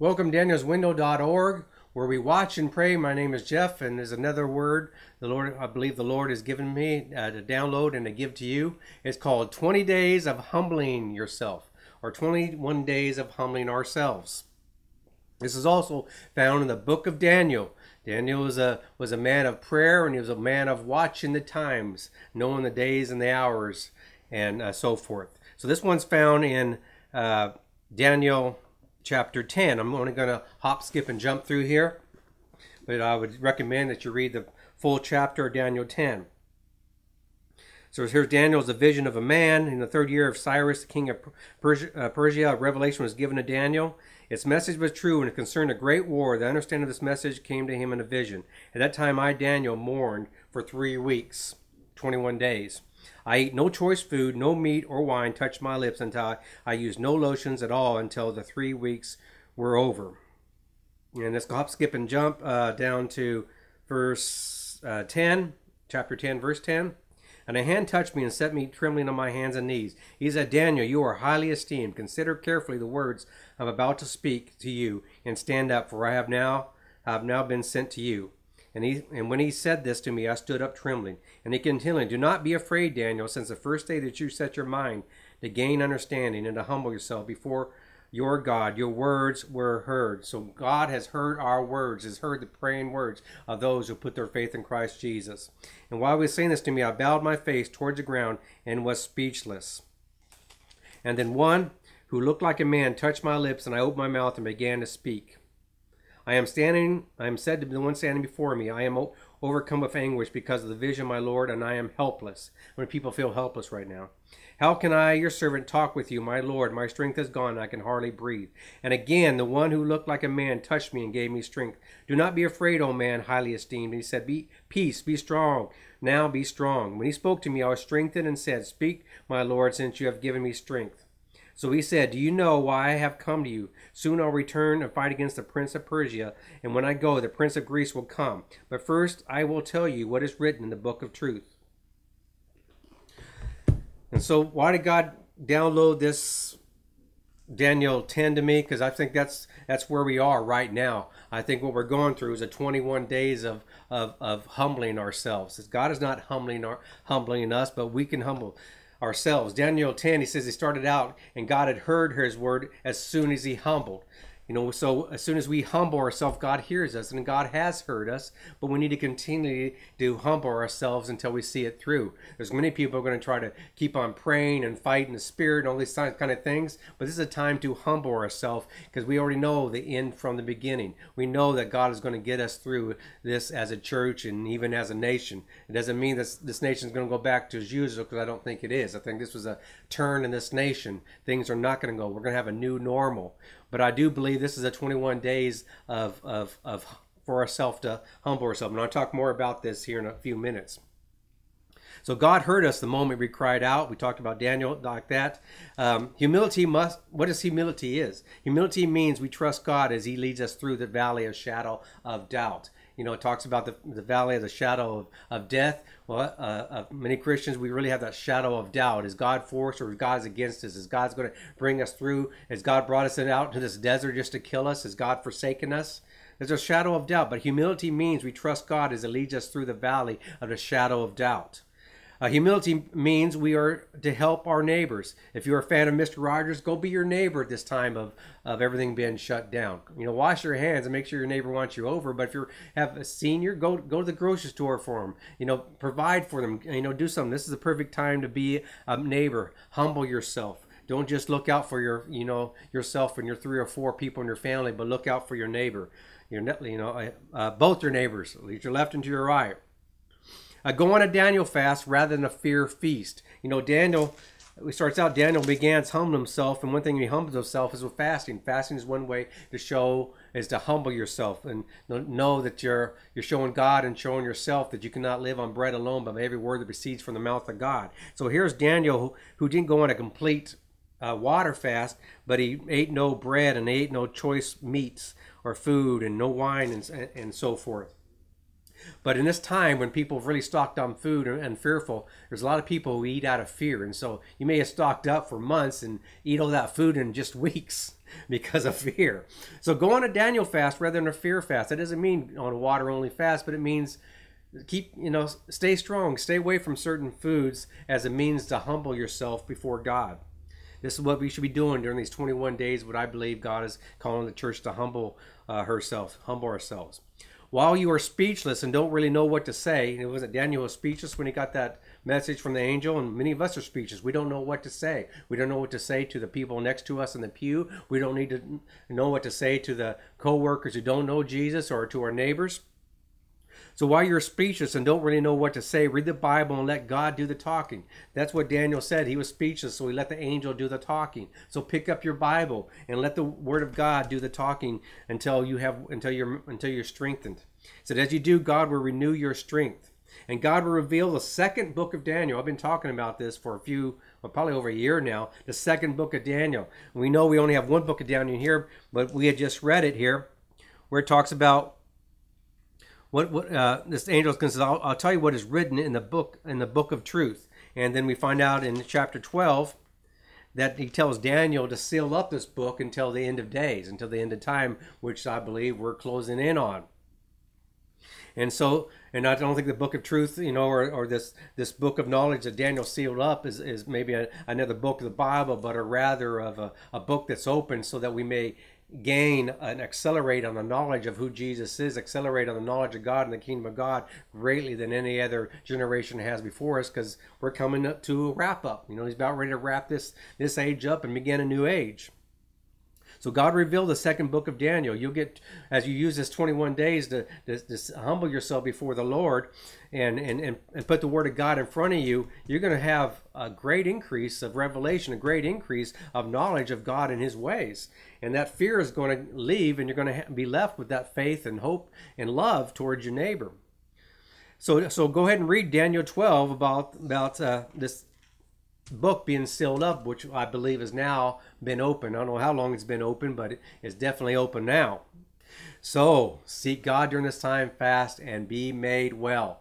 Welcome danielswindow.org where we watch and pray. My name is Jeff and there's another word the Lord I believe the Lord has given me uh, to download and to give to you. It's called 20 days of humbling yourself or 21 days of humbling ourselves. This is also found in the book of Daniel. Daniel was a was a man of prayer and he was a man of watching the times, knowing the days and the hours and uh, so forth. So this one's found in uh, Daniel chapter 10. I'm only going to hop, skip, and jump through here, but I would recommend that you read the full chapter of Daniel 10. So here's Daniel's a vision of a man. In the third year of Cyrus, the king of Persia, uh, Persia, a revelation was given to Daniel. Its message was true and it concerned a great war. The understanding of this message came to him in a vision. At that time, I, Daniel, mourned for three weeks, 21 days. I ate no choice food, no meat or wine touched my lips until I, I used no lotions at all until the three weeks were over. And let's hop, skip, and jump uh, down to verse uh, 10, chapter 10, verse 10. And a hand touched me and set me trembling on my hands and knees. He said, Daniel, you are highly esteemed. Consider carefully the words I'm about to speak to you, and stand up, for I have now I have now been sent to you. And, he, and when he said this to me, I stood up trembling. And he continued, Do not be afraid, Daniel, since the first day that you set your mind to gain understanding and to humble yourself before your God, your words were heard. So God has heard our words, has heard the praying words of those who put their faith in Christ Jesus. And while he was saying this to me, I bowed my face towards the ground and was speechless. And then one who looked like a man touched my lips, and I opened my mouth and began to speak. I am standing, I am said to be the one standing before me. I am overcome with anguish because of the vision, my Lord, and I am helpless. When people feel helpless right now. How can I, your servant, talk with you, my Lord? My strength is gone, I can hardly breathe. And again, the one who looked like a man touched me and gave me strength. Do not be afraid, O man, highly esteemed. And he said, Be peace, be strong. Now be strong. When he spoke to me, I was strengthened and said, Speak, my Lord, since you have given me strength. So he said, Do you know why I have come to you? Soon I'll return and fight against the prince of Persia, and when I go, the prince of Greece will come. But first I will tell you what is written in the book of truth. And so, why did God download this Daniel 10 to me? Because I think that's that's where we are right now. I think what we're going through is a 21 days of of, of humbling ourselves. God is not humbling our humbling us, but we can humble ourselves. Daniel 10, he says he started out and God had heard his word as soon as he humbled. You know, so as soon as we humble ourselves, God hears us and God has heard us, but we need to continue to humble ourselves until we see it through. There's many people going to try to keep on praying and fighting the spirit and all these kind of things, but this is a time to humble ourselves because we already know the end from the beginning. We know that God is going to get us through this as a church and even as a nation. It doesn't mean that this nation is going to go back to as usual because I don't think it is. I think this was a turn in this nation. Things are not going to go. We're going to have a new normal. But I do believe this is a 21 days of, of, of for ourselves to humble ourselves. And I'll talk more about this here in a few minutes. So God heard us the moment we cried out. We talked about Daniel like that. Um, humility must. What does humility is? Humility means we trust God as He leads us through the valley of shadow of doubt. You know, it talks about the, the valley of the shadow of, of death. Well, uh, uh, many Christians, we really have that shadow of doubt. Is God for us or is God against us? Is God's going to bring us through? Has God brought us out into this desert just to kill us? Has God forsaken us? There's a shadow of doubt, but humility means we trust God as He leads us through the valley of the shadow of doubt. Uh, humility means we are to help our neighbors. If you're a fan of Mr. Rogers, go be your neighbor at this time of, of everything being shut down. You know, wash your hands and make sure your neighbor wants you over. But if you have a senior, go go to the grocery store for them. You know, provide for them. You know, do something. This is the perfect time to be a neighbor. Humble yourself. Don't just look out for your, you know, yourself and your three or four people in your family, but look out for your neighbor. Your, you know, uh, both your neighbors, at least your left and to your right. Uh, go on a Daniel fast rather than a fear feast. You know, Daniel, it starts out, Daniel began to humble himself, and one thing he humbles himself is with fasting. Fasting is one way to show, is to humble yourself and know that you're you're showing God and showing yourself that you cannot live on bread alone, but by every word that proceeds from the mouth of God. So here's Daniel who, who didn't go on a complete uh, water fast, but he ate no bread and ate no choice meats or food and no wine and, and so forth. But in this time when people have really stocked on food and fearful, there's a lot of people who eat out of fear. And so you may have stocked up for months and eat all that food in just weeks because of fear. So go on a Daniel fast rather than a fear fast. That doesn't mean on a water only fast, but it means keep you know stay strong stay away from certain foods as a means to humble yourself before god this is what we should be doing during these 21 days what i believe god is calling the church to humble uh, herself humble ourselves while you are speechless and don't really know what to say it wasn't daniel was speechless when he got that message from the angel? And many of us are speechless. We don't know what to say. We don't know what to say to the people next to us in the pew. We don't need to know what to say to the co-workers who don't know jesus or to our neighbors so while you're speechless and don't really know what to say, read the Bible and let God do the talking. That's what Daniel said. He was speechless, so he let the angel do the talking. So pick up your Bible and let the Word of God do the talking until you have until you're until you're strengthened. So as you do, God will renew your strength. And God will reveal the second book of Daniel. I've been talking about this for a few, well, probably over a year now. The second book of Daniel. We know we only have one book of Daniel here, but we had just read it here, where it talks about what what uh, this angel says, I'll, I'll tell you what is written in the book in the book of truth, and then we find out in chapter twelve that he tells Daniel to seal up this book until the end of days, until the end of time, which I believe we're closing in on. And so, and I don't think the book of truth, you know, or, or this this book of knowledge that Daniel sealed up is, is maybe a, another book of the Bible, but a rather of a, a book that's open so that we may gain and accelerate on the knowledge of who Jesus is, accelerate on the knowledge of God and the kingdom of God greatly than any other generation has before us because we're coming up to a wrap up. You know, he's about ready to wrap this this age up and begin a new age. So God revealed the second book of Daniel. You'll get as you use this 21 days to, to, to humble yourself before the Lord and, and, and, and put the word of God in front of you, you're going to have a great increase of revelation, a great increase of knowledge of God and his ways. And that fear is going to leave and you're going to be left with that faith and hope and love towards your neighbor. So, so go ahead and read Daniel 12 about about uh, this book being sealed up, which I believe has now been open. I don't know how long it's been open, but it's definitely open now. So seek God during this time, fast, and be made well.